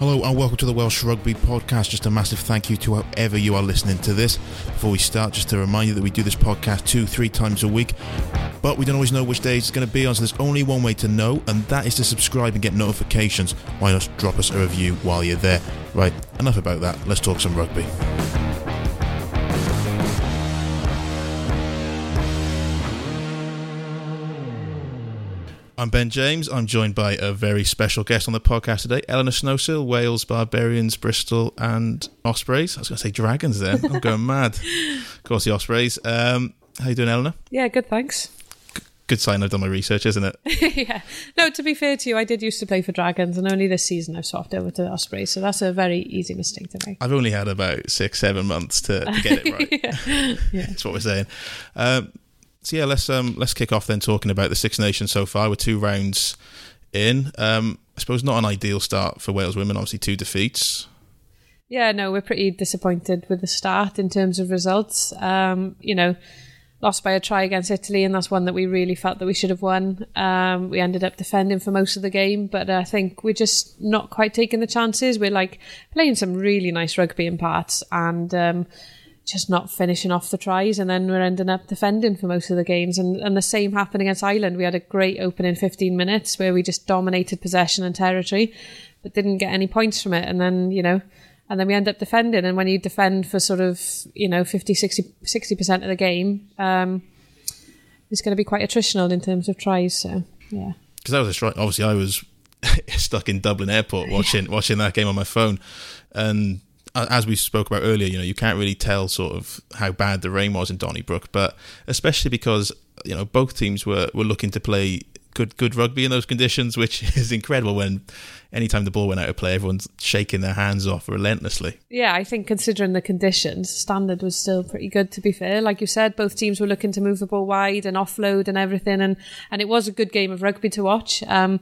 Hello and welcome to the Welsh Rugby Podcast. Just a massive thank you to whoever you are listening to this. Before we start, just to remind you that we do this podcast two, three times a week, but we don't always know which days it's going to be on, so there's only one way to know, and that is to subscribe and get notifications. Why not drop us a review while you're there? Right, enough about that. Let's talk some rugby. I'm Ben James. I'm joined by a very special guest on the podcast today, Elinor Snowsill, Wales, Barbarians, Bristol, and Ospreys. I was going to say Dragons then. I'm going mad. Of course, the Ospreys. Um, how you doing, Eleanor? Yeah, good, thanks. Good sign I've done my research, isn't it? yeah. No, to be fair to you, I did used to play for Dragons, and only this season I've swapped over to the Ospreys, so that's a very easy mistake to make. I've only had about six, seven months to, to get it right. yeah. yeah. That's what we're saying. Um, so yeah, let's um, let's kick off then talking about the Six Nations so far. We're two rounds in. Um, I suppose not an ideal start for Wales women. Obviously, two defeats. Yeah, no, we're pretty disappointed with the start in terms of results. Um, you know, lost by a try against Italy, and that's one that we really felt that we should have won. Um, we ended up defending for most of the game, but I think we're just not quite taking the chances. We're like playing some really nice rugby in parts, and um, just not finishing off the tries, and then we're ending up defending for most of the games. And, and the same happened against Ireland. We had a great opening 15 minutes where we just dominated possession and territory, but didn't get any points from it. And then, you know, and then we end up defending. And when you defend for sort of, you know, 50, 60, 60% of the game, um, it's going to be quite attritional in terms of tries. So, yeah. Because that was a strike. Obviously, I was stuck in Dublin Airport watching watching that game on my phone, and as we spoke about earlier, you know, you can't really tell sort of how bad the rain was in Donnybrook, but especially because you know both teams were were looking to play good good rugby in those conditions, which is incredible. When anytime the ball went out of play, everyone's shaking their hands off relentlessly. Yeah, I think considering the conditions, standard was still pretty good. To be fair, like you said, both teams were looking to move the ball wide and offload and everything, and and it was a good game of rugby to watch. Um,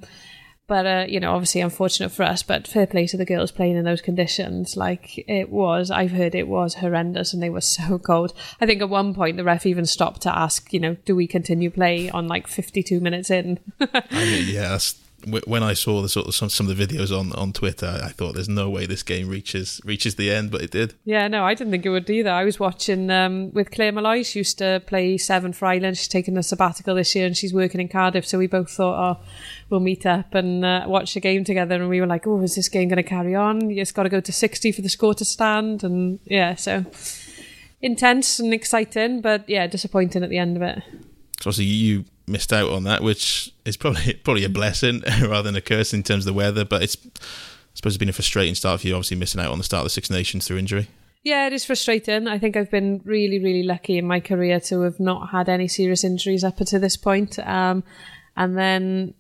but uh, you know, obviously, unfortunate for us. But fair play to the girls playing in those conditions. Like it was, I've heard it was horrendous, and they were so cold. I think at one point the ref even stopped to ask, you know, do we continue play on like fifty-two minutes in? I mean, that's when I saw the sort of some, some of the videos on, on Twitter, I thought there's no way this game reaches reaches the end, but it did. Yeah, no, I didn't think it would either. I was watching um, with Claire Molloy. She used to play seven for Ireland. She's taken a sabbatical this year, and she's working in Cardiff. So we both thought, oh, we'll meet up and uh, watch the game together. And we were like, oh, is this game going to carry on? It's got to go to sixty for the score to stand, and yeah, so intense and exciting, but yeah, disappointing at the end of it. So obviously you missed out on that, which is probably probably a blessing rather than a curse in terms of the weather. But it's I suppose it's been a frustrating start for you, obviously missing out on the start of the Six Nations through injury. Yeah, it is frustrating. I think I've been really, really lucky in my career to have not had any serious injuries up to this point. Um, and then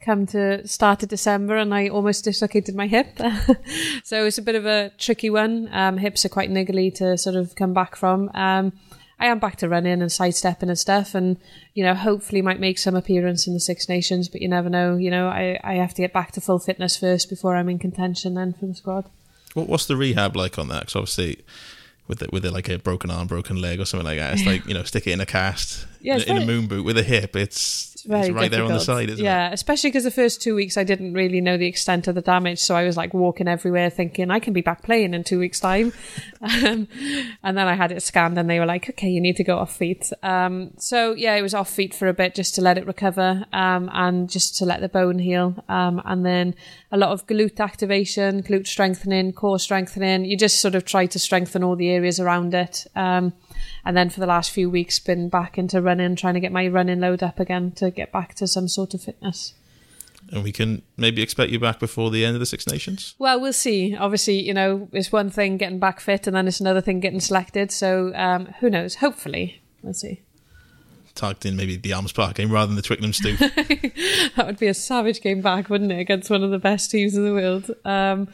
come to start of December and I almost dislocated my hip. so it's a bit of a tricky one. Um, hips are quite niggly to sort of come back from. Um, I am back to running and sidestepping and stuff, and you know, hopefully might make some appearance in the Six Nations, but you never know. You know, I, I have to get back to full fitness first before I'm in contention then for the squad. What's the rehab like on that? Because obviously, with it, with it like a broken arm, broken leg, or something like that, it's like you know, stick it in a cast, yeah, in, in, a moon boot with a hip. It's very it's right difficult. there on the side, isn't yeah, it? especially because the first two weeks I didn't really know the extent of the damage, so I was like walking everywhere thinking I can be back playing in two weeks' time. Um, and then I had it scanned, and they were like, "Okay, you need to go off feet." Um, so yeah, it was off feet for a bit just to let it recover um, and just to let the bone heal, um, and then a lot of glute activation, glute strengthening, core strengthening. You just sort of try to strengthen all the areas around it. Um, and then for the last few weeks been back into running trying to get my running load up again to get back to some sort of fitness and we can maybe expect you back before the end of the Six Nations? Well, we'll see. Obviously, you know, it's one thing getting back fit, and then it's another thing getting selected. So, um, who knows? Hopefully, we'll see. Targeting maybe the Arms Park game rather than the Twickenham Stoop. that would be a savage game back, wouldn't it, against one of the best teams in the world? Um,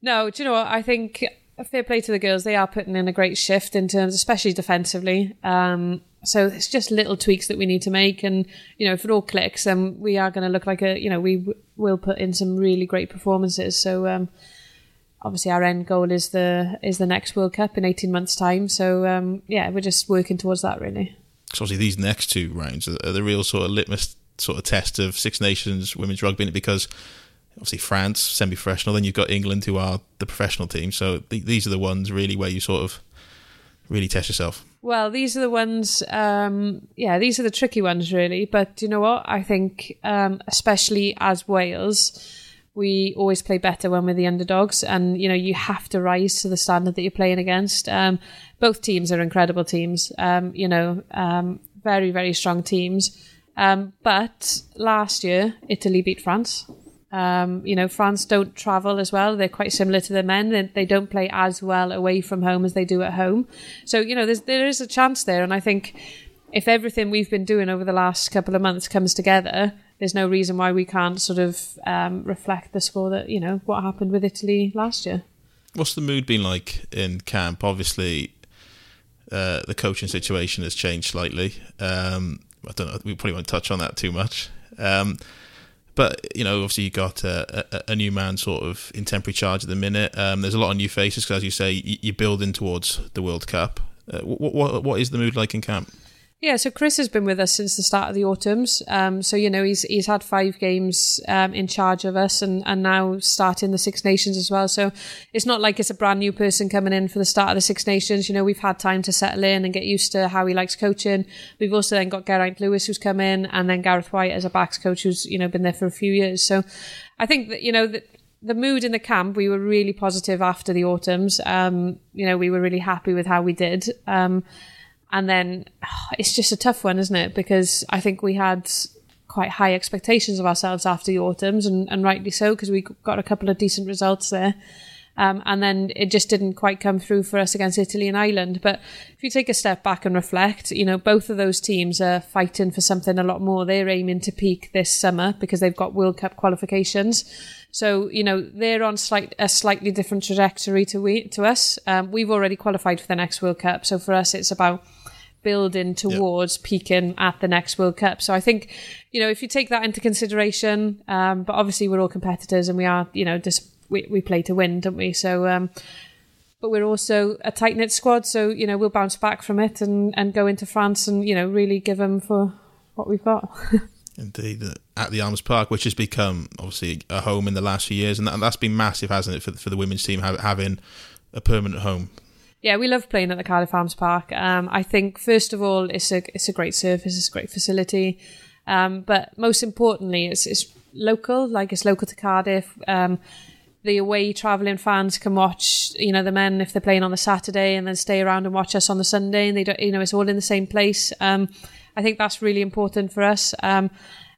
no, do you know what? I think fair play to the girls. They are putting in a great shift in terms, especially defensively. Um, so it's just little tweaks that we need to make, and you know, if it all clicks, then we are going to look like a, you know, we w- will put in some really great performances. So um, obviously, our end goal is the is the next World Cup in eighteen months' time. So um, yeah, we're just working towards that really. So obviously, these next two rounds are the real sort of litmus sort of test of Six Nations women's rugby because obviously France semi-professional. Then you've got England, who are the professional team. So th- these are the ones really where you sort of really test yourself. Well, these are the ones, um, yeah, these are the tricky ones, really. But you know what? I think, um, especially as Wales, we always play better when we're the underdogs, and you know you have to rise to the standard that you're playing against. Um, both teams are incredible teams. Um, you know, um, very very strong teams. Um, but last year, Italy beat France. Um, you know, France don't travel as well. They're quite similar to the men. They, they don't play as well away from home as they do at home. So, you know, there is a chance there. And I think if everything we've been doing over the last couple of months comes together, there's no reason why we can't sort of um, reflect the score that, you know, what happened with Italy last year. What's the mood been like in camp? Obviously, uh, the coaching situation has changed slightly. Um, I don't know. We probably won't touch on that too much. Um, but you know, obviously, you got a, a, a, new man sort of in temporary charge at the minute. Um, there's a lot of new faces because, as you say, you're building towards the World Cup. Uh, what, what what is the mood like in camp? Yeah, so Chris has been with us since the start of the autumns. Um, so you know he's he's had five games um, in charge of us, and and now starting the Six Nations as well. So it's not like it's a brand new person coming in for the start of the Six Nations. You know we've had time to settle in and get used to how he likes coaching. We've also then got Geraint Lewis who's come in, and then Gareth Wyatt as a backs coach who's you know been there for a few years. So I think that you know that the mood in the camp, we were really positive after the autumns. Um, you know, we were really happy with how we did. Um, and then it's just a tough one, isn't it? Because I think we had quite high expectations of ourselves after the autumns, and, and rightly so, because we got a couple of decent results there. Um, and then it just didn't quite come through for us against Italy and Ireland. But if you take a step back and reflect, you know, both of those teams are fighting for something a lot more. They're aiming to peak this summer because they've got World Cup qualifications. So, you know, they're on slight, a slightly different trajectory to we, to us. Um, we've already qualified for the next World Cup. So for us, it's about building towards yep. peaking at the next World Cup. So I think, you know, if you take that into consideration, um, but obviously we're all competitors and we are, you know, just we, we play to win, don't we? So, um, but we're also a tight knit squad, so you know we'll bounce back from it and and go into France and you know really give them for what we've got. Indeed, at the Arms Park, which has become obviously a home in the last few years, and that, has been massive, hasn't it, for for the women's team having a permanent home yeah, we love playing at the Cardiff Arms Park. Um, I think first of all, it's a it's a great surface, it's a great facility, um, but most importantly, it's it's local. Like it's local to Cardiff. Um, the away travelling fans can watch, you know, the men if they're playing on the Saturday and then stay around and watch us on the Sunday, and they don't, you know, it's all in the same place. Um, I think that's really important for us, um,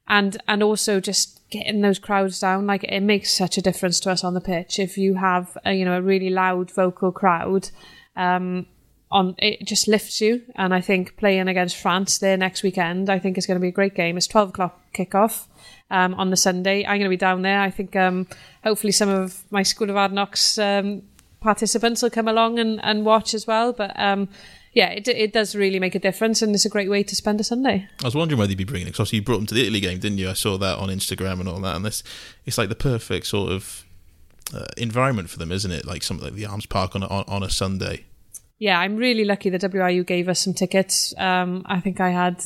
and and also just getting those crowds down. Like it makes such a difference to us on the pitch if you have, a, you know, a really loud vocal crowd um, on it just lifts you. And I think playing against France there next weekend, I think is going to be a great game. It's twelve o'clock kickoff um, on the Sunday. I'm going to be down there. I think um, hopefully some of my School of Hard Knocks um, participants will come along and, and watch as well. But um, yeah, it, it does really make a difference, and it's a great way to spend a Sunday. I was wondering whether you'd be bringing it because obviously you brought them to the Italy game, didn't you? I saw that on Instagram and all that, and this it's like the perfect sort of uh, environment for them, isn't it? Like something like the Arms Park on a, on, on a Sunday yeah, I'm really lucky that WRU gave us some tickets. Um, I think I had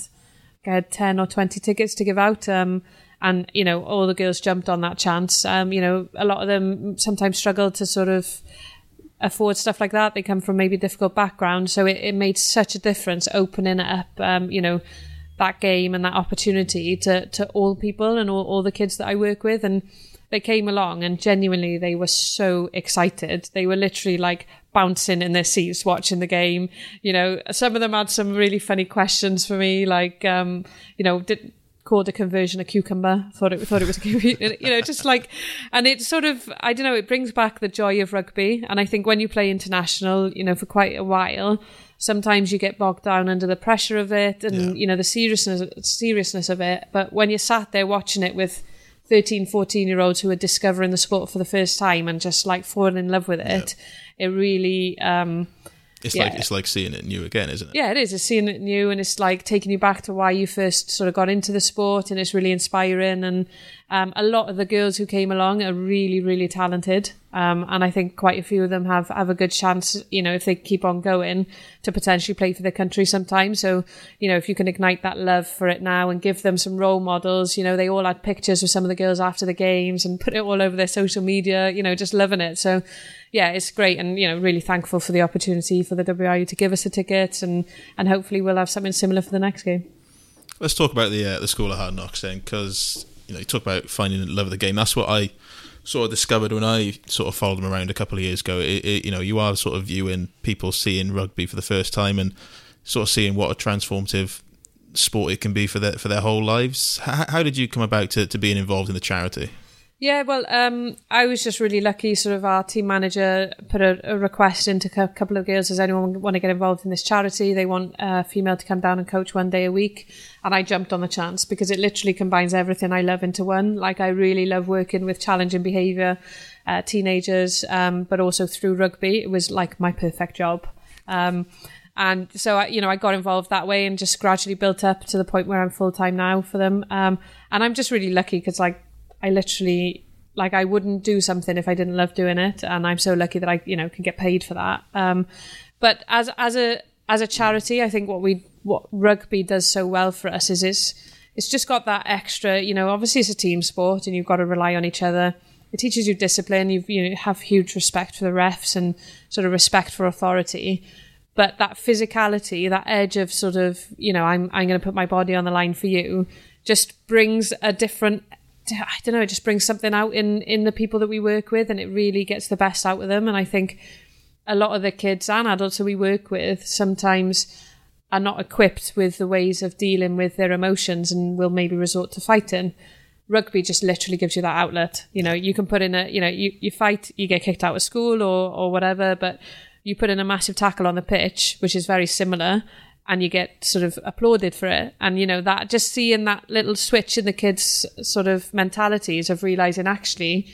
I had ten or twenty tickets to give out. Um, and you know, all the girls jumped on that chance. Um, you know, a lot of them sometimes struggle to sort of afford stuff like that. They come from maybe difficult backgrounds. so it, it made such a difference opening up. Um, you know, that game and that opportunity to to all people and all, all the kids that I work with and they came along and genuinely they were so excited. They were literally like bouncing in their seats watching the game. You know, some of them had some really funny questions for me, like, um, you know, did called a conversion a cucumber. Thought it thought it was a cucumber. you know just like, and it sort of I don't know. It brings back the joy of rugby, and I think when you play international, you know, for quite a while. Sometimes you get bogged down under the pressure of it and, yeah. you know, the seriousness, seriousness of it. But when you're sat there watching it with 13, 14 year olds who are discovering the sport for the first time and just like falling in love with it, yeah. It really. Um, it's yeah. like it's like seeing it new again, isn't it? Yeah, it is. It's seeing it new, and it's like taking you back to why you first sort of got into the sport, and it's really inspiring. And Um, a lot of the girls who came along are really, really talented. Um, and I think quite a few of them have, have a good chance, you know, if they keep on going to potentially play for their country sometime. So, you know, if you can ignite that love for it now and give them some role models, you know, they all had pictures with some of the girls after the games and put it all over their social media, you know, just loving it. So, yeah, it's great. And, you know, really thankful for the opportunity for the WRU to give us a ticket and, and hopefully we'll have something similar for the next game. Let's talk about the uh, the School of Hard Knocks then, because you know you talk about finding the love of the game. That's what I sort of discovered when I sort of followed them around a couple of years ago. It, it, you know, you are sort of viewing people seeing rugby for the first time and sort of seeing what a transformative sport it can be for their for their whole lives. How, how did you come about to, to being involved in the charity? Yeah, well, um, I was just really lucky. Sort of our team manager put a, a request into a couple of girls. Does anyone want to get involved in this charity? They want a female to come down and coach one day a week. And I jumped on the chance because it literally combines everything I love into one. Like I really love working with challenging behaviour, uh, teenagers, um, but also through rugby. It was like my perfect job. Um, and so I, you know, I got involved that way and just gradually built up to the point where I'm full time now for them. Um, and I'm just really lucky because like I literally like I wouldn't do something if I didn't love doing it, and I'm so lucky that I you know can get paid for that. Um, but as as a as a charity, I think what we what rugby does so well for us is it's it's just got that extra. You know, obviously it's a team sport, and you've got to rely on each other. It teaches you discipline. You've, you have huge respect for the refs and sort of respect for authority. But that physicality, that edge of sort of, you know, I'm I'm going to put my body on the line for you, just brings a different I don't know, it just brings something out in in the people that we work with, and it really gets the best out of them. And I think a lot of the kids and adults that we work with sometimes are not equipped with the ways of dealing with their emotions, and will maybe resort to fighting. Rugby just literally gives you that outlet. You know, you can put in a, you know, you, you fight, you get kicked out of school or or whatever, but you put in a massive tackle on the pitch, which is very similar, and you get sort of applauded for it. And, you know, that just seeing that little switch in the kids' sort of mentalities of realizing actually,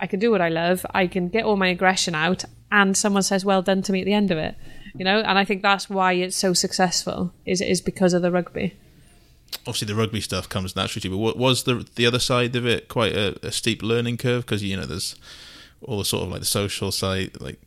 I can do what I love, I can get all my aggression out, and someone says, well done to me at the end of it. You know, and I think that's why it's so successful, is, is because of the rugby. Obviously, the rugby stuff comes naturally to you, but what was the the other side of it quite a, a steep learning curve? Because, you know, there's all the sort of like the social side, like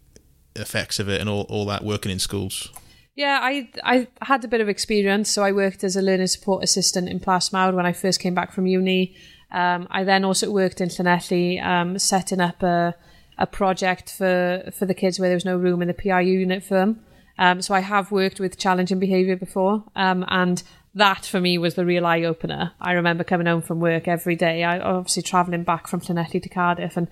effects of it and all, all that working in schools. Yeah, I I had a bit of experience. So I worked as a learning support assistant in Plasmawr when I first came back from uni. Um, I then also worked in Llanelli, um, setting up a a project for for the kids where there was no room in the PIU unit for them. Um, so I have worked with challenging behaviour before, um, and that for me was the real eye opener. I remember coming home from work every day. I obviously travelling back from Llanelli to Cardiff, and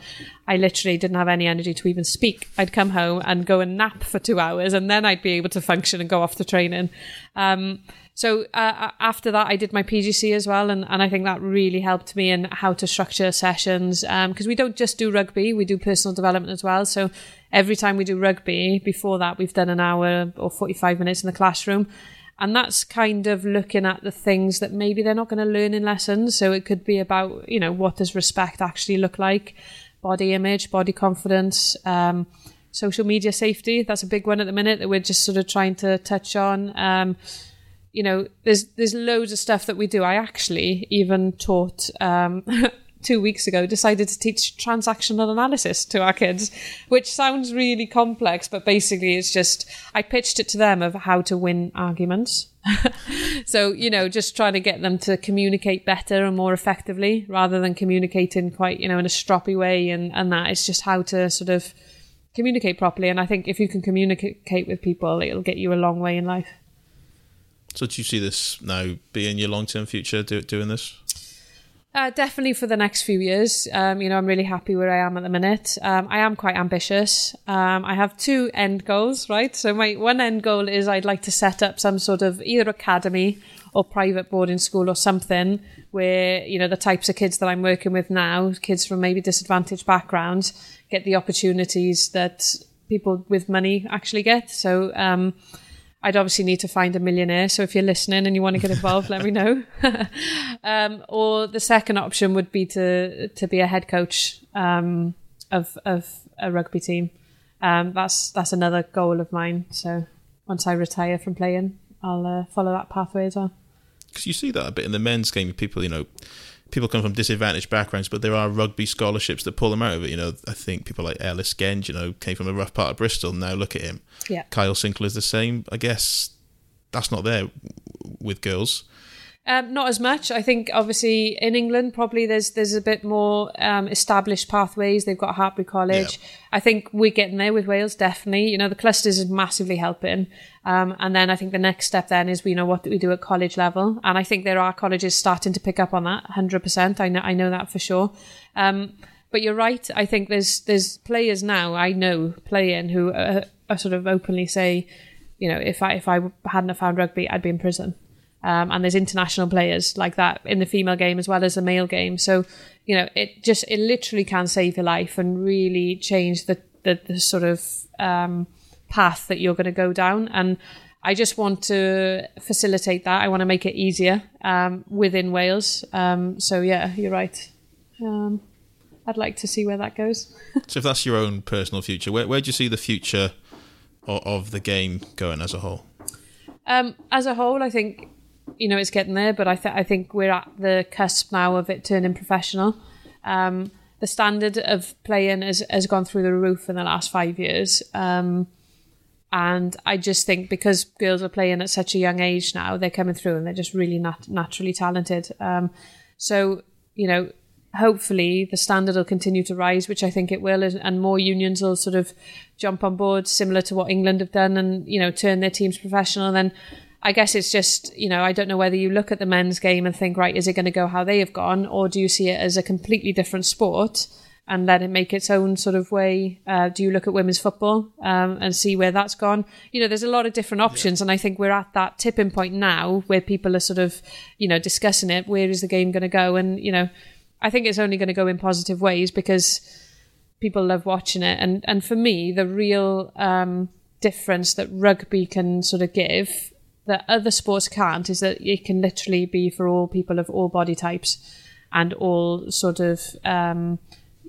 I literally didn't have any energy to even speak. I'd come home and go and nap for two hours, and then I'd be able to function and go off to training. Um, so uh, after that, I did my PGC as well, and, and I think that really helped me in how to structure sessions because um, we don't just do rugby, we do personal development as well. So every time we do rugby, before that, we've done an hour or 45 minutes in the classroom. And that's kind of looking at the things that maybe they're not going to learn in lessons. So it could be about, you know, what does respect actually look like? Body image, body confidence, um, social media safety. That's a big one at the minute that we're just sort of trying to touch on. Um, you know, there's there's loads of stuff that we do. I actually even taught um, two weeks ago decided to teach transactional analysis to our kids, which sounds really complex, but basically it's just, I pitched it to them of how to win arguments. so, you know, just trying to get them to communicate better and more effectively rather than communicating quite, you know, in a stroppy way and, and that. It's just how to sort of communicate properly. And I think if you can communicate with people, it'll get you a long way in life. So, do you see this now being your long term future do, doing this? Uh, definitely for the next few years. Um, you know, I'm really happy where I am at the minute. Um, I am quite ambitious. Um, I have two end goals, right? So my one end goal is I'd like to set up some sort of either academy or private boarding school or something where, you know, the types of kids that I'm working with now, kids from maybe disadvantaged backgrounds, get the opportunities that people with money actually get. So, um, I'd obviously need to find a millionaire. So if you're listening and you want to get involved, let me know. um, or the second option would be to to be a head coach um, of of a rugby team. Um, that's that's another goal of mine. So once I retire from playing, I'll uh, follow that pathway as well. Because you see that a bit in the men's game. People, you know, people come from disadvantaged backgrounds, but there are rugby scholarships that pull them out of it. You know, I think people like Ellis Genge, you know, came from a rough part of Bristol. Now look at him. Yeah. Kyle Sinckler is the same. I guess that's not there with girls. Um, not as much. I think obviously in England probably there's there's a bit more um, established pathways. They've got Hartpury College. Yeah. I think we're getting there with Wales definitely. You know the clusters is massively helping. Um, and then I think the next step then is we know what we do at college level. And I think there are colleges starting to pick up on that 100%. I know I know that for sure. Um, but you're right. I think there's there's players now I know playing who are, are sort of openly say, you know, if I if I hadn't found rugby, I'd be in prison. Um, and there's international players like that in the female game as well as the male game. So, you know, it just it literally can save your life and really change the the, the sort of um, path that you're going to go down. And I just want to facilitate that. I want to make it easier um, within Wales. Um, so yeah, you're right. Um, I'd like to see where that goes. So if that's your own personal future, where where do you see the future of, of the game going as a whole? Um, as a whole, I think you know it's getting there, but I, th- I think we're at the cusp now of it turning professional. Um, the standard of playing has, has gone through the roof in the last five years. Um, and I just think because girls are playing at such a young age now, they're coming through and they're just really nat- naturally talented. Um, so, you know, hopefully the standard will continue to rise, which I think it will, and- more unions will sort of jump on board, similar to what England have done, and you know, turn their teams professional. And then I guess it's just, you know, I don't know whether you look at the men's game and think, right, is it going to go how they have gone, or do you see it as a completely different sport? And let it make its own sort of way? Uh, do you look at women's football um, and see where that's gone? You know, there's a lot of different options, and I think we're at that tipping point now where people are sort of, you know, discussing it. Where is the game going to go? And you know, I think it's only going to go in positive ways because people love watching it. And and for me, the real um, difference that rugby can sort of give that other sports can't is that it can literally be for all people of all body types and all sort of um,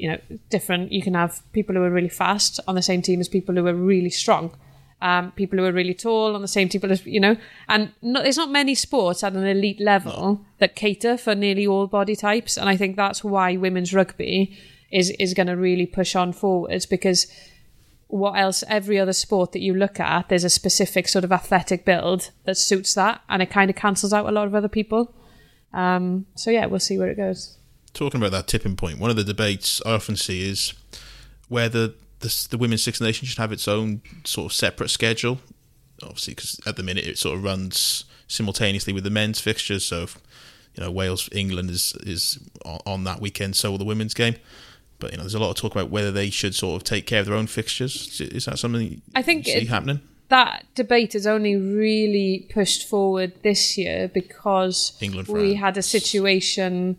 you know different. You can have people who are really fast on the same team as people who are really strong. Um, people who are really tall on the same team as you know, and no, there's not many sports at an elite level that cater for nearly all body types, and I think that's why women's rugby is is going to really push on forwards because what else every other sport that you look at there's a specific sort of athletic build that suits that and it kind of cancels out a lot of other people um, so yeah we'll see where it goes Talking about that tipping point, one of the debates I often see is whether the, the women's Six Nations should have its own sort of separate schedule. Obviously, because at the minute it sort of runs simultaneously with the men's fixtures. So, if, you know, Wales England is is on, that weekend. So will the women's game. But you know, there's a lot of talk about whether they should sort of take care of their own fixtures. Is that something I think see it- happening? that debate is only really pushed forward this year because England, we had a situation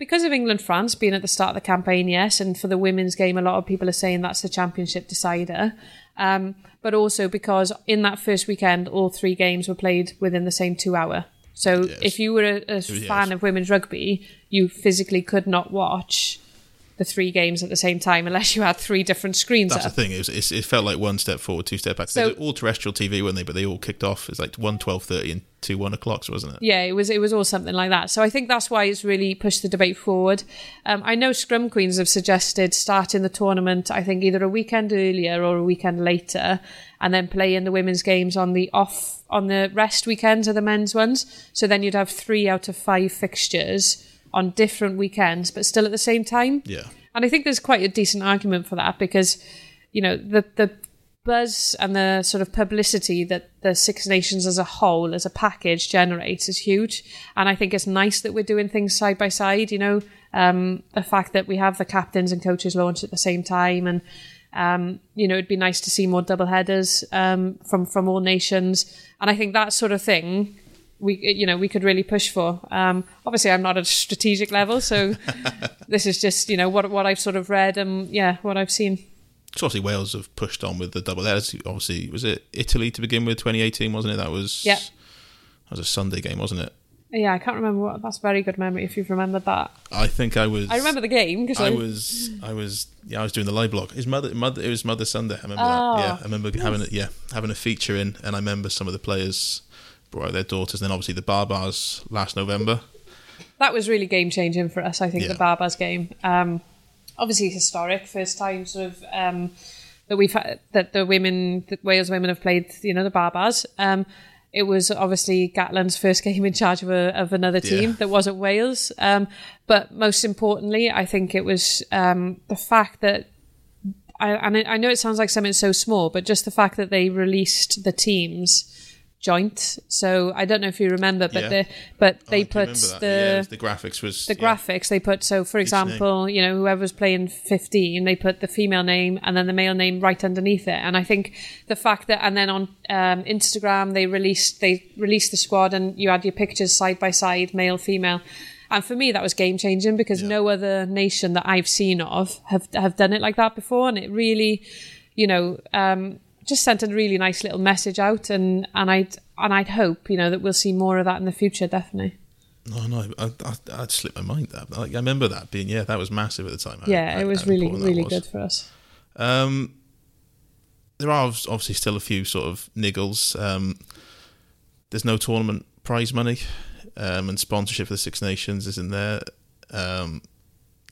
because of England France being at the start of the campaign, yes, and for the women's game, a lot of people are saying that's the championship decider. Um, but also because in that first weekend, all three games were played within the same two hour. So Yes. if you were a, a fan of women's rugby, you physically could not watch the three games at the same time unless you had three different screens That's up. the thing. It, was, it's, it felt like one step forward, two step back. So- They all terrestrial TV, weren't they? But they all kicked off. It's like one twelve thirty and two one o'clocks, wasn't it? Yeah, it was it was all something like that. So I think that's why it's really pushed the debate forward. Um, I know Scrum Queens have suggested starting the tournament. I think either a weekend earlier or a weekend later, and then playing the women's games on the off on the rest weekends of the men's ones. So then you'd have three out of five fixtures on different weekends, but still at the same time. Yeah. And I think there's quite a decent argument for that because, you know, the the buzz and the sort of publicity that the Six Nations as a whole, as a package, generates is huge. And I think it's nice that we're doing things side by side. You know, um, the fact that we have the captains and coaches launch at the same time, and um, you know, it'd be nice to see more double headers um, from from all nations. And I think that sort of thing we you know we could really push for. Um, obviously, I'm not at a strategic level, so this is just you know what what I've sort of read and yeah what I've seen. So obviously Wales have pushed on with the double headers. Obviously, was it Italy to begin with? 2018, wasn't it? That was Yeah. That was a Sunday game, wasn't it? Yeah, I can't remember what. That's very good memory if you've remembered that. I think I was. I remember the game because I was. I was. Yeah, I was doing the live blog. His mother. Mother. It was Mother Sunday. I remember Oh, that. Yeah, I remember having it. Yeah, having a feature in, and I remember some of the players brought out their daughters. And then obviously the Baa-Baas last November. that was really game changing for us. I think Yeah. the Baa-Baas game, um, obviously historic, first time sort of um, that we've had, that the women, that Wales women have played, you know, the Baa-Baas. Um, it was obviously Gatland's first game in charge of a, of another team Yeah. that wasn't Wales. Um, but most importantly, I think it was um, the fact that I, and I know it sounds like something so small, but just the fact that they released the teams joint. So I don't know if you remember, but Yeah. the but Oh, they put the yeah, the graphics was the yeah. graphics they put so for example you know whoever was playing 15 they put the female name and then the male name right underneath it and i think the fact that and then on um, instagram they released they released the squad and you had your pictures side by side male female and for me that was game changing because no other nation that i've seen of have have done it like that before and it really you know um just sent a really nice little message out and and i'd and i'd hope you know that we'll see more of that in the future definitely No, no, I, I, I'd slipped my mind. That like, I remember that being yeah, that was massive at the time. yeah how- it was really really was. good for us Um, there are obviously still a few sort of niggles. Um, there's no tournament prize money, um, and sponsorship for the Six Nations is in there. Um,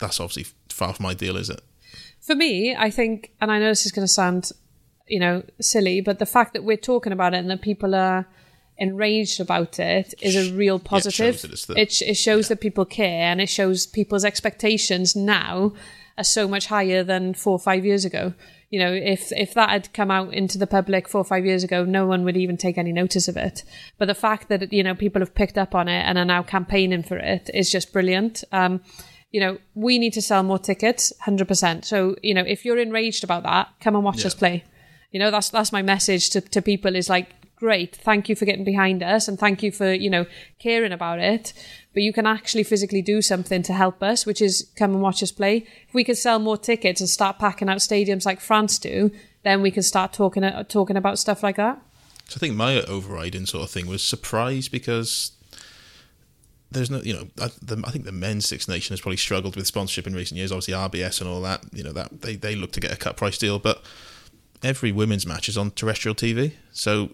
that's obviously far from ideal, is it? for me, I think, and I know this is going to sound, you know, silly, but the fact that we're talking about it and that people are enraged about it is a real positive. shows that the- it, it shows that people care and it shows people's expectations now are so much higher than four or five years ago. You know, if if that had come out into the public four or five years ago, no one would even take any notice of it. But the fact that you know people have picked up on it and are now campaigning for it is just brilliant. Um, you know, we need to sell more tickets, hundred percent. So, you know, if you're enraged about that, come and watch us play. You know, that's that's my message to, to people is like, great, thank you for getting behind us and thank you for, you know, caring about it. But you can actually physically do something to help us, which is come and watch us play. If we could sell more tickets and start packing out stadiums like France do, then we can start talking uh, talking about stuff like that. So I think my overriding sort of thing was surprise because there's no, you know, I, the, I think the men's Six Nation has probably struggled with sponsorship in recent years. Obviously, RBS and all that, you know, that they they look to get a cut price deal, but every women's match is on terrestrial TV. So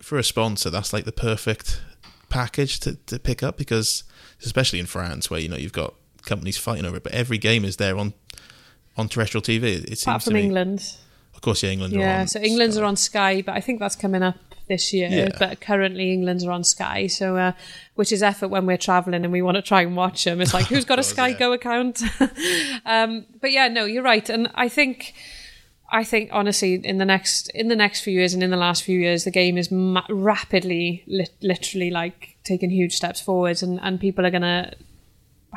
for a sponsor, that's like the perfect package to, to pick up because, especially in France, where you know you've got companies fighting over it, but every game is there on on terrestrial TV. It seems Apart to from me. England. Of course, yeah, England. are Yeah, so England's Sky. are on Sky, but I think that's coming up this year. Yeah. But currently England's are on Sky, so uh, which is effort when we're traveling and we want to try and watch them. It's like who's got a course, Sky yeah. Go account? um, but yeah, no, you're right, and I think. I think honestly, in the next in the next few years and in the last few years, the game is ma- rapidly, lit- literally like taking huge steps forwards, and, and people are gonna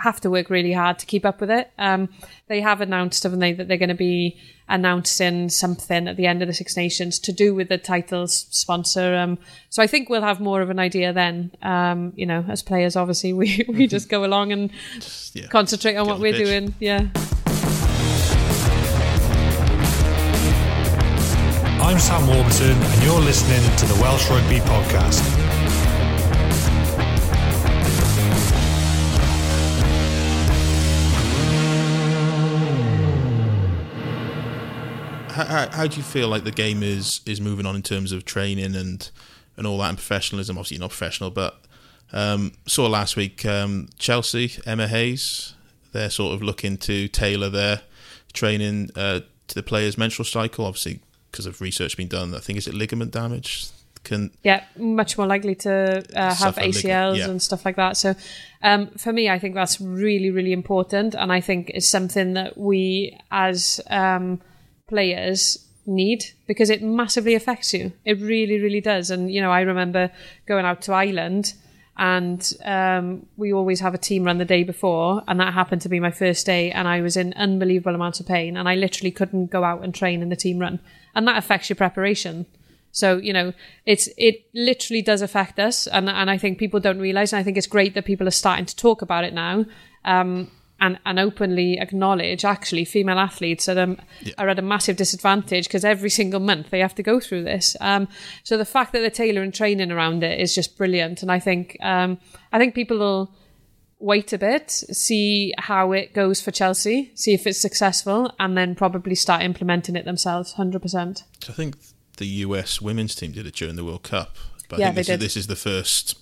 have to work really hard to keep up with it. Um, they have announced, haven't they, that they're going to be announcing something at the end of the Six Nations to do with the titles sponsor. Um, so I think we'll have more of an idea then. Um, you know, as players, obviously, we, we just go along and yeah. concentrate on Get what we're pitch. doing. Yeah. I'm Sam Warburton, and you're listening to the Welsh Rugby Podcast. how, how, how do you feel like the game is is moving on in terms of training and and all that and professionalism? Obviously, you're not professional, but um, saw last week um, Chelsea, Emma Hayes, they're sort of looking to tailor their training uh, to the player's menstrual cycle. Obviously, because of research being done, I think is it ligament damage can Yeah, much more likely to uh, have ACLs yeah. and stuff like that. So, um, for me, I think that's really, really important, and I think it's something that we as um, players need because it massively affects you. It really, really does. And you know, I remember going out to Ireland. And um, we always have a team run the day before, and that happened to be my first day, and I was in unbelievable amounts of pain, and I literally couldn't go out and train in the team run, and that affects your preparation. So you know, it's it literally does affect us, and and I think people don't realize. And I think it's great that people are starting to talk about it now, um, and and openly acknowledge actually female athletes are um, are at a massive disadvantage because every single month they have to go through this. Um, so the fact that they're tailoring training around it is just brilliant, and I think um, I think people will wait a bit, see how it goes for Chelsea, see if it's successful, and then probably start implementing it themselves. Hundred percent. I think the US women's team did it during the World Cup. But Yeah, I think this they did. this is the first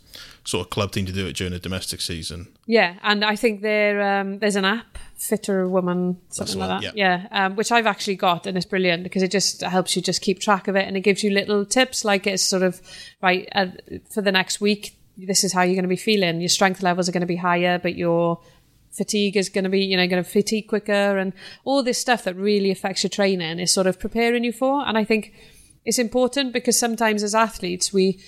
sort of club team to do it during a domestic season. Yeah, and I think there um, there's an app, FitrWoman, something the like one, that. Yeah, um, which I've actually got, and it's brilliant because it just helps you just keep track of it, and it gives you little tips, like it's sort of right uh, for the next week. This is how you're going to be feeling. Your strength levels are going to be higher, but your fatigue is going to be, you know, going to fatigue quicker, and all this stuff that really affects your training is sort of preparing you for. And I think it's important because sometimes as athletes we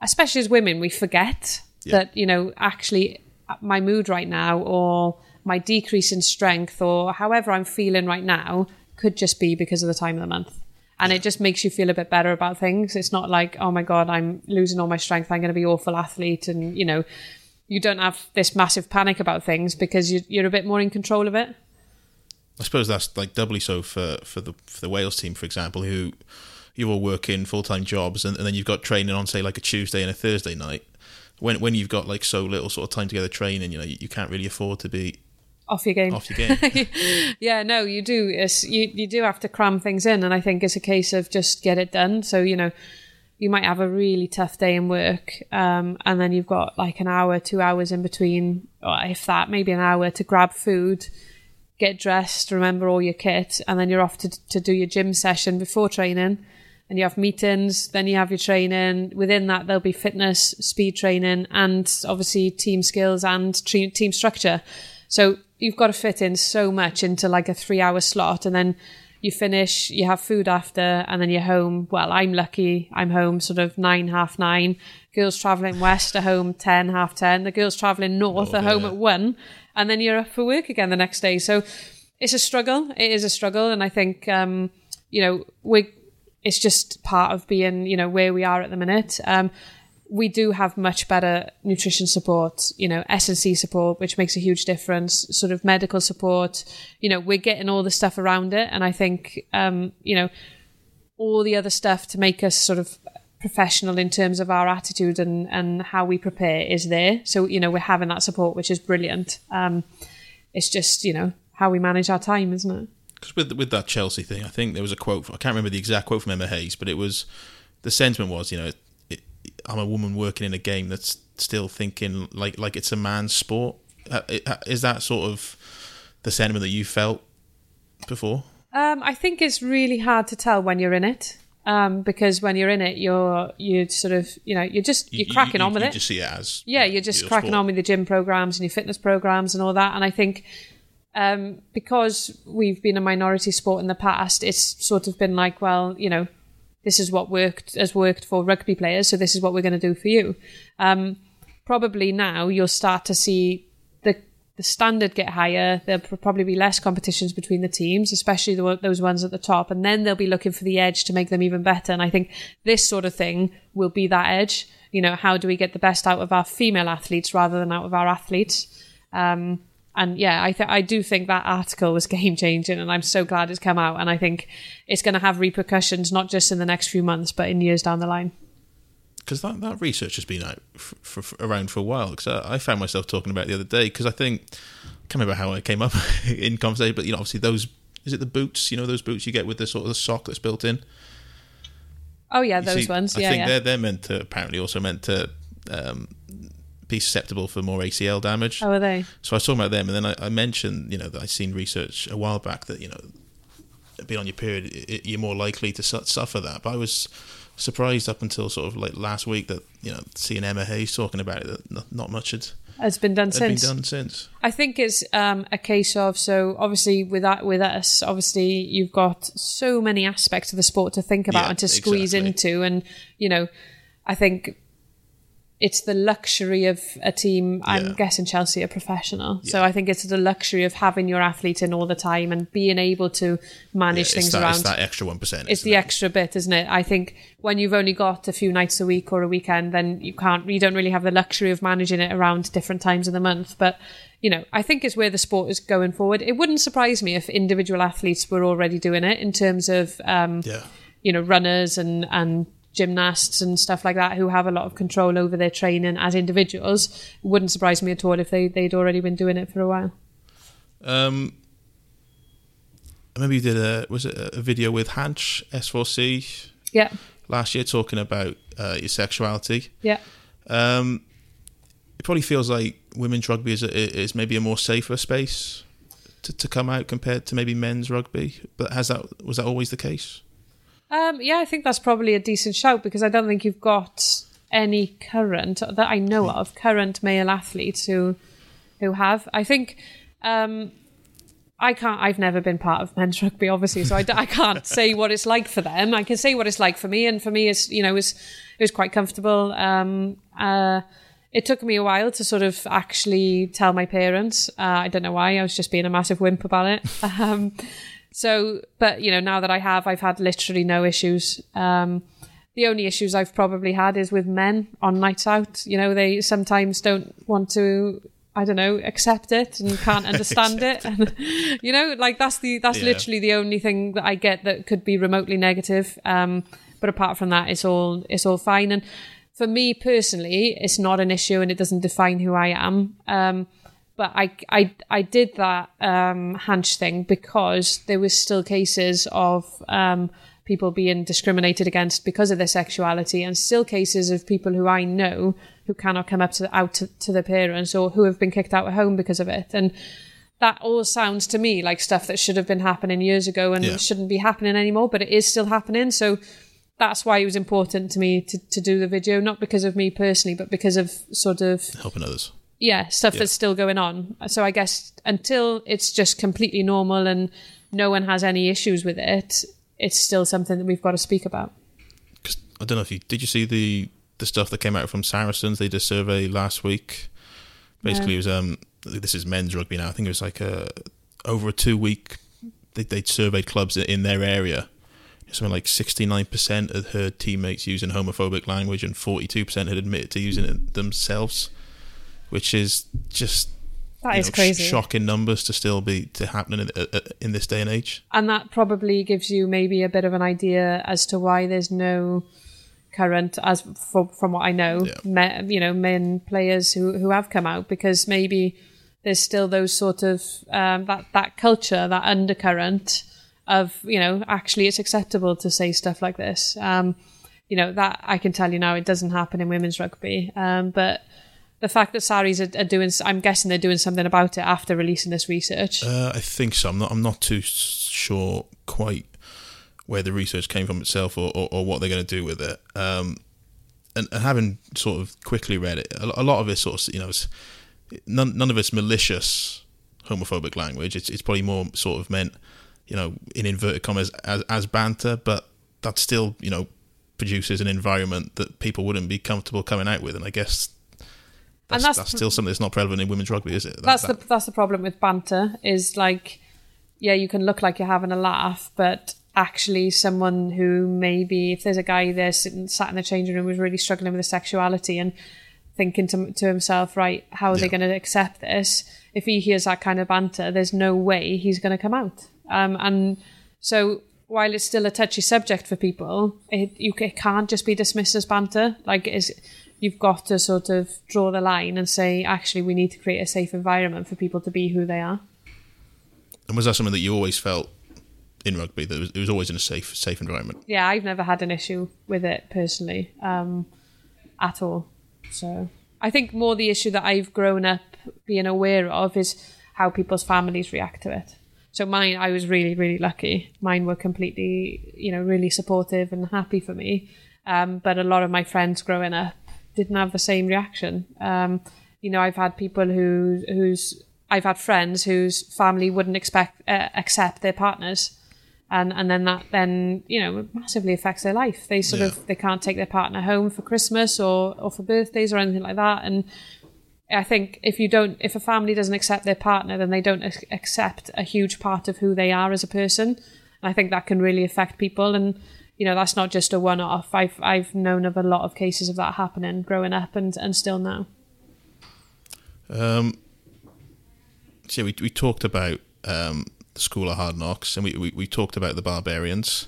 especially as women, we forget that, you know, actually uh, my mood right now or my decrease in strength or however I'm feeling right now could just be because of the time of the month. And it just makes you feel a bit better about things. It's not like, oh my God, I'm losing all my strength. I'm going to be awful athlete. And, you know, you don't have this massive panic about things because you, you're a bit more in control of it. I suppose that's like doubly so for, for the for the Wales team, for example, who you're all working full time jobs, and, and then you've got training on say like a Tuesday and a Thursday night. When when you've got like so little sort of time together training, you know, you, you can't really afford to be Off your game. off your game. yeah, no, you do. It's, you you do have to cram things in, and I think it's a case of just get it done. So you know, you might have a really tough day in work, um, and then you've got like an hour, two hours in between, or if that, maybe an hour to grab food, get dressed, remember all your kit, and then you're off to to do your gym session before training. And you have meetings, then you have your training. Within that, there'll be fitness, speed training, and obviously team skills and tre- team structure. So you've got to fit in so much into like a three hour slot and then you finish, you have food after, and then you're home. Well, I'm lucky. I'm home sort of nine, half nine. Girls traveling west are home 10, half 10. The girls traveling north oh, are home at one. And then you're up for work again the next day. So it's a struggle. It is a struggle. And I think, um, you know, we it's just part of being, you know, where we are at the minute. Um, we do have much better nutrition support, you know, S&C support, which makes a huge difference, sort of medical support. You know, we're getting all the stuff around it. And I think, um, you know, all the other stuff to make us sort of professional in terms of our attitude and, and how we prepare is there. So, you know, we're having that support, which is brilliant. Um, it's just, you know, how we manage our time, isn't it? Because with with that Chelsea thing, I think there was a quote. From, I can't remember the exact quote from Emma Hayes, but it was the sentiment was, you know, it, I'm a woman working in a game that's still thinking like like it's a man's sport. Uh, it- uh, Is that sort of the sentiment that you felt before? Um, I think it's really hard to tell when you're in it. Um, because when you're in it, you're you sort of you know you're just you're cracking you, on with you it. Just see it as yeah, you're just cracking sport. on with your gym programs and your fitness programs and all that. And I think um, because we've been a minority sport in the past, it's sort of been like, well, you know, this is what worked has worked for rugby players, so this is what we're going to do for you. Um, probably now you'll start to see the standard get higher. There'll probably be less competitions between the teams, especially the, those ones at the top, and then they'll be looking for the edge to make them even better. And I think this sort of thing will be that edge. You know, how do we get the best out of our female athletes rather than out of our athletes? Um, and yeah, I th- I do think that article was game changing, and I'm so glad it's come out. And I think it's going to have repercussions not just in the next few months, but in years down the line. Because that, that research has been out for, for, around for a while. Because I, I found myself talking about it the other day. Because I think I can't remember how I came up in conversation, but you know, obviously those is it the boots? You know, those boots you get with the sort of the sock that's built in. Oh yeah, You those see, ones. I Yeah, think yeah. they're they're meant to apparently also meant to um, be susceptible for more ACL damage. How are they? So I was talking about them, and then I, I mentioned, you know, that I'd seen research a while back that you know, being on your period, i i you're more likely to su- suffer that. But I was surprised up until sort of like last week that you know, seeing Emma Hayes talking about it, that not, not much had, It's been done had been since. done since. I think it's um, a case of so obviously with that with us, obviously you've got so many aspects of the sport to think about Yeah, and to squeeze exactly. into, and you know, I think it's the luxury of a team. I'm Yeah. guessing Chelsea are professional, so I think it's the luxury of having your athlete in all the time and being able to manage Yeah, things that, around. it's that extra one percent. it's the extra bit, isn't it? I think when you've only got a few nights a week or a weekend, then you can't, you don't really have the luxury of managing it around different times of the month. But, you know, I think it's where the sport is going forward. It wouldn't surprise me if individual athletes were already doing it in terms of, um, Yeah. you know, runners and, and gymnasts and stuff like that who have a lot of control over their training as individuals. It wouldn't surprise me at all if they, they'd already been doing it for a while. Um, I remember you did a was it a video with Hansh S4C Yeah. last year talking about uh, your sexuality. Yeah. Um, it probably feels like women's rugby is, a, is maybe a more safer space to, to come out compared to maybe men's rugby. But has that was that always the case? Um, yeah, I think that's probably a decent shout because I don't think you've got any current that I know of current male athletes who who have. I think um, I can't. I've never been part of men's rugby, obviously, so I, I can't say what it's like for them. I can say what it's like for me, and for me, it's you know, it was it was quite comfortable. Um, uh, it took me a while to sort of actually tell my parents. Uh, I don't know why. I was just being a massive wimp about it. Um, so, but you know, now that I have, I've had literally no issues. Um, the only issues I've probably had is with men on nights out. You know, they sometimes don't want to. I don't know, accept it and can't understand it. And, you know, like that's the that's Yeah. literally the only thing that I get that could be remotely negative. Um, but apart from that, it's all it's all fine. And for me personally, it's not an issue and it doesn't define who I am. Um, but I, I, I did that um, Hansh thing because there was still cases of um, people being discriminated against because of their sexuality, and still cases of people who I know who cannot come up to out to, to their parents or who have been kicked out of home because of it. And that all sounds to me like stuff that should have been happening years ago and Yeah. shouldn't be happening anymore, but it is still happening. So that's why it was important to me to, to do the video, not because of me personally, but because of sort of Helping others. Yeah, stuff that's still going on. So I guess until it's just completely normal and no one has any issues with it, it's still something that we've got to speak about. 'Cause I don't know if you did. You see the the stuff that came out from Saracens? They did a survey last week. Basically, it was um. This is men's rugby now. I think it was like a over a two week. They they surveyed clubs in their area. Something like sixty nine percent had heard teammates using homophobic language, and forty two percent had admitted to using it themselves, which is just That is know, sh- crazy. shocking numbers to still be to happening in, uh, uh, in this day and age. And that probably gives you maybe a bit of an idea as to why there's no current, as for, from what I know, Yeah. me, you know, men players who, who have come out because maybe there's still those sort of um, that that culture, that undercurrent of you know actually it's acceptable to say stuff like this. Um, you know that I can tell you now it doesn't happen in women's rugby, um, but. The fact that Sarries are, are doing, I'm guessing they're doing something about it after releasing this research. Uh, I think so. I'm not. I'm not too sure quite where the research came from itself, or, or, or what they're going to do with it. Um, and, and having sort of quickly read it, a, a lot of it sort of you know, none none of it's malicious homophobic language. It's it's probably more sort of meant, you know, in inverted commas as as banter, but that still you know produces an environment that people wouldn't be comfortable coming out with, and I guess. That's, that's- that's, still something that's not prevalent in women's rugby, is it? That- that's that- the that's the problem with banter is like yeah you can look like you're having a laugh but actually someone who maybe if there's a guy there sitting sat in the changing room who's really struggling with his sexuality and thinking to, to himself right how are they going to accept this? If he hears that kind of banter there's no way he's going to come out. Um, and so while it's still a touchy subject for people it, you, it can't just be dismissed as banter. Like it's you've got to sort of draw the line and say, actually, we need to create a safe environment for people to be who they are. And was that something that you always felt in rugby that it was, it was always in a safe safe environment? Yeah, I've never had an issue with it personally um, at all. So I think more the issue that I've grown up being aware of is how people's families react to it. So mine, I was really, really lucky. Mine were completely, you know, really supportive and happy for me. Um, but a lot of my friends growing up didn't have the same reaction. Um, you know, I've had people who whose I've had friends whose family wouldn't expect uh, accept their partners, and and then that then you know massively affects their life. They sort Yeah. of they can't take their partner home for Christmas or or for birthdays or anything like that, and I think if you don't, if a family doesn't accept their partner, then they don't accept a huge part of who they are as a person. And I think that can really affect people. And you know, that's not just a one-off. I've I've known of a lot of cases of that happening growing up and and still now. Um, so yeah, we we talked about um, the School of Hard Knocks, and we, we, we talked about the Barbarians.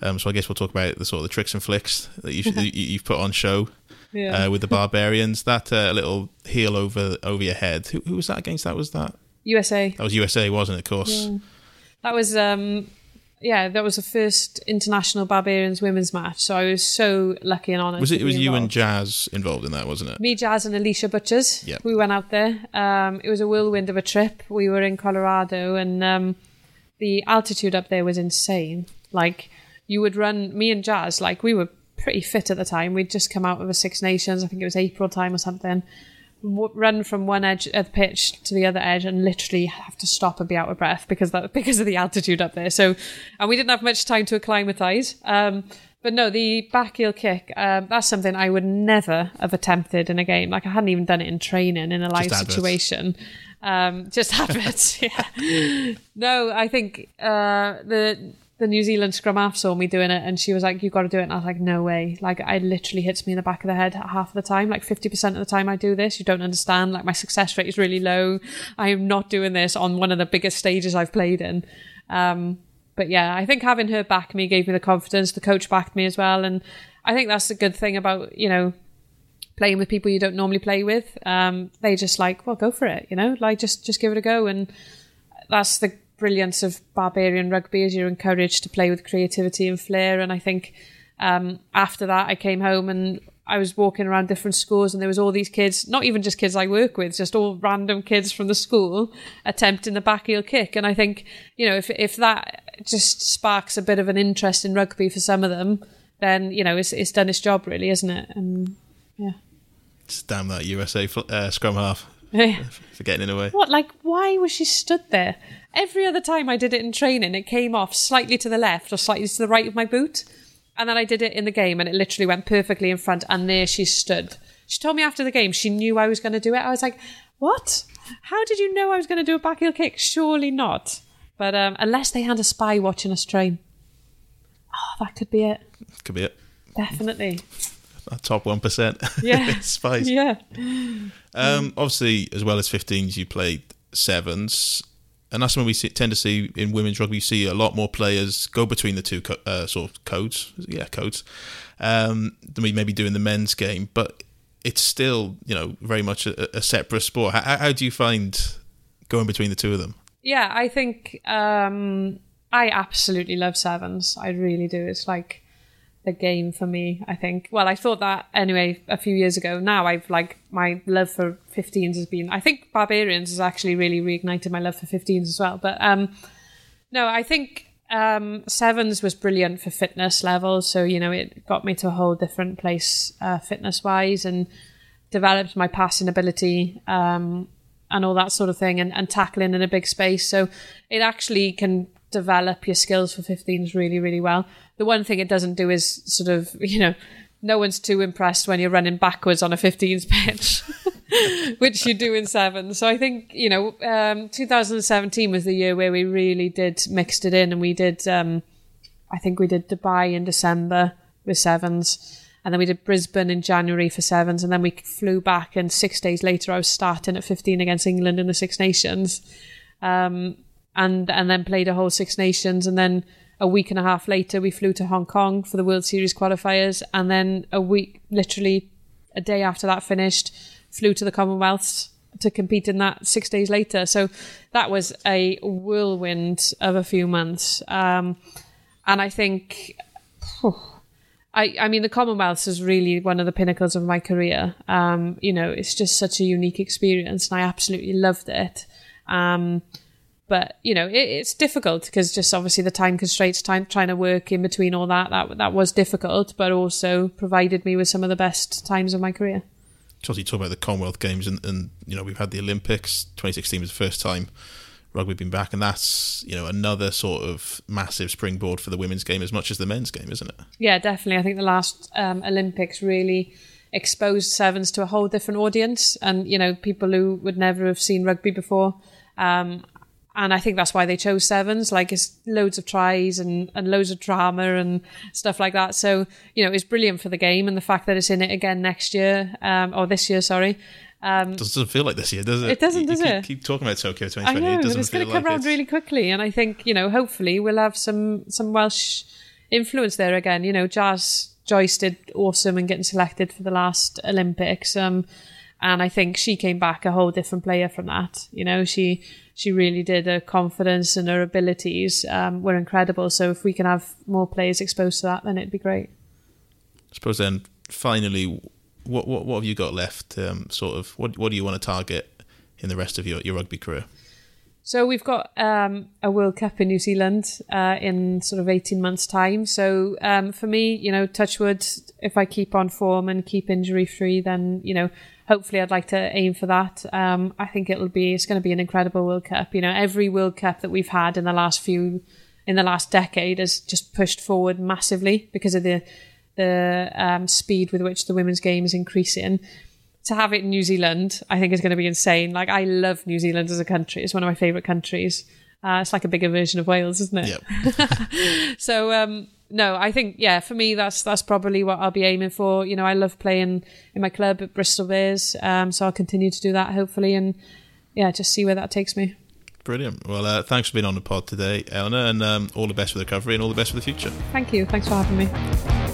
Um, so I guess we'll talk about the sort of the tricks and flicks that you you you've put on show Yeah. uh, with the Barbarians. That uh, little heel over over your head. Who, who was that against? That was that. USA. That was USA, wasn't it? Of course. That was um yeah, that was the first international Barbarians women's match. So I was so lucky and honoured. Was it? It was you and. Jazz involved in that, wasn't it? me, Jazz, and Alisha Butchers. Yep. We went out there. Um, it was a whirlwind of a trip. We were in Colorado, and um, the altitude up there was insane. Like you would run, me and Jazz, like we were pretty fit at the time. We'd just come out of a Six Nations. I think it was April time or something. W- run from one edge of the pitch to the other edge and literally have to stop and be out of breath because that because of the altitude up there. So, and we didn't have much time to acclimatise. Um, but no, the back heel kick, um, that's something I would never have attempted in a game. Like I hadn't even done it in training in a live adverts. situation. Um, just adverts, yeah. No, I think uh, the the New Zealand scrum half saw me doing it, and she was like, You've got to do it." And I was like, "No way!" Like, it literally hits me in the back of the head half of the time. Like fifty percent of the time I do this, you don't understand. Like my success rate is really low. I am not doing this on one of the biggest stages I've played in. Um, but yeah, I think having her back me gave me the confidence. The coach backed me as well, and I think that's the good thing about you know playing with people you don't normally play with. Um, they just like, well, go for it, you know, like just just give it a go, and that's the brilliance of barbarian rugby is you're encouraged to play with creativity and flair. And I think um, after that, I came home and I was walking around different schools, and there was all these kids, not even just kids I work with, just all random kids from the school attempting the back heel kick. And I think, you know, if if that just sparks a bit of an interest in rugby for some of them, then you know it's it's done its job, really, isn't it? And yeah. Just damn that USA uh, scrum half Yeah. for getting in the way. What, like, why was she stood there? Every other time I did it in training, it came off slightly to the left or slightly to the right of my boot. And then I did it in the game and it literally went perfectly in front. And there she stood. She told me after the game she knew I was going to do it. I was like, what? How did you know I was going to do a back heel kick? Surely not. But um, unless they had a spy watching us train. Oh, that could be it. Could be it. Definitely. Top one percent. Yeah. Spice. Yeah. Um, obviously, as well as 15s, you played sevens, and that's when we see, tend to see in women's rugby. You see a lot more players go between the two co- uh, sort of codes, yeah, codes, um, than we maybe do in the men's game. But it's still, you know, very much a, a separate sport. How, how do you find going between the two of them? Yeah, I think um, I absolutely love sevens. I really do. It's like the game for me. I think. Well, I thought that anyway a few years ago. Now I've like my love for 15s has been. I think barbarians has actually really reignited my love for 15s as well. But um, no, I think um, sevens was brilliant for fitness levels. So you know, it got me to a whole different place uh, fitness wise and developed my passing ability. Um, and all that sort of thing and, and tackling in a big space. So it actually can develop your skills for 15s really, really well. The one thing it doesn't do is sort of, you know, no one's too impressed when you're running backwards on a 15s pitch, which you do in seven. So I think, you know, um, 2017 was the year where we really did mixed it in and we did, um, I think we did Dubai in December with sevens. And then we did Brisbane in January for sevens, and then we flew back. And six days later, I was starting at 15 against England in the Six Nations, um, and and then played a whole Six Nations. And then a week and a half later, we flew to Hong Kong for the World Series qualifiers. And then a week, literally a day after that finished, flew to the Commonwealths to compete in that six days later. So that was a whirlwind of a few months. Um, and I think. I, I mean, the Commonwealths is really one of the pinnacles of my career. Um, you know, it's just such a unique experience, and I absolutely loved it. Um, but you know, it, it's difficult because just obviously the time constraints, time trying to work in between all that, that that was difficult, but also provided me with some of the best times of my career. You talk about the Commonwealth Games, and, and you know we've had the Olympics. 2016 was the first time rugby been back, and that's you know another sort of massive springboard for the women's game as much as the men's game, isn't it? Yeah, definitely. I think the last um, Olympics really exposed sevens to a whole different audience, and you know people who would never have seen rugby before. Um, and I think that's why they chose sevens. Like it's loads of tries and, and loads of drama and stuff like that. So you know it's brilliant for the game, and the fact that it's in it again next year um, or this year, sorry. Um, doesn't feel like this year, does it? It doesn't, you, does you keep, it? Keep talking about Tokyo 2020. I 2020. know, it doesn't it's going to come like around it's- really quickly, and I think you know, hopefully, we'll have some some Welsh influence there again. You know, Jazz Joyce did awesome and getting selected for the last Olympics. Um, And I think she came back a whole different player from that. You know, she she really did. Her confidence and her abilities um, were incredible. So if we can have more players exposed to that, then it'd be great. I suppose then, finally, what what, what have you got left? Um, sort of, what what do you want to target in the rest of your, your rugby career? So we've got um, a World Cup in New Zealand uh, in sort of 18 months' time. So um, for me, you know, touchwood, if I keep on form and keep injury free, then, you know, hopefully I'd like to aim for that. Um, I think it'll be, it's going to be an incredible World Cup. You know, every World Cup that we've had in the last few, in the last decade has just pushed forward massively because of the, the um, speed with which the women's game is increasing. To have it in New Zealand, I think is going to be insane. Like, I love New Zealand as a country. It's one of my favourite countries. Uh, it's like a bigger version of Wales, isn't it? Yep. so, um, no, I think yeah, for me that's that's probably what I'll be aiming for. You know, I love playing in my club at Bristol Bears, um, so I'll continue to do that hopefully, and yeah, just see where that takes me. Brilliant. Well, uh, thanks for being on the pod today, Elinor, and um, all the best for the recovery and all the best for the future. Thank you. Thanks for having me.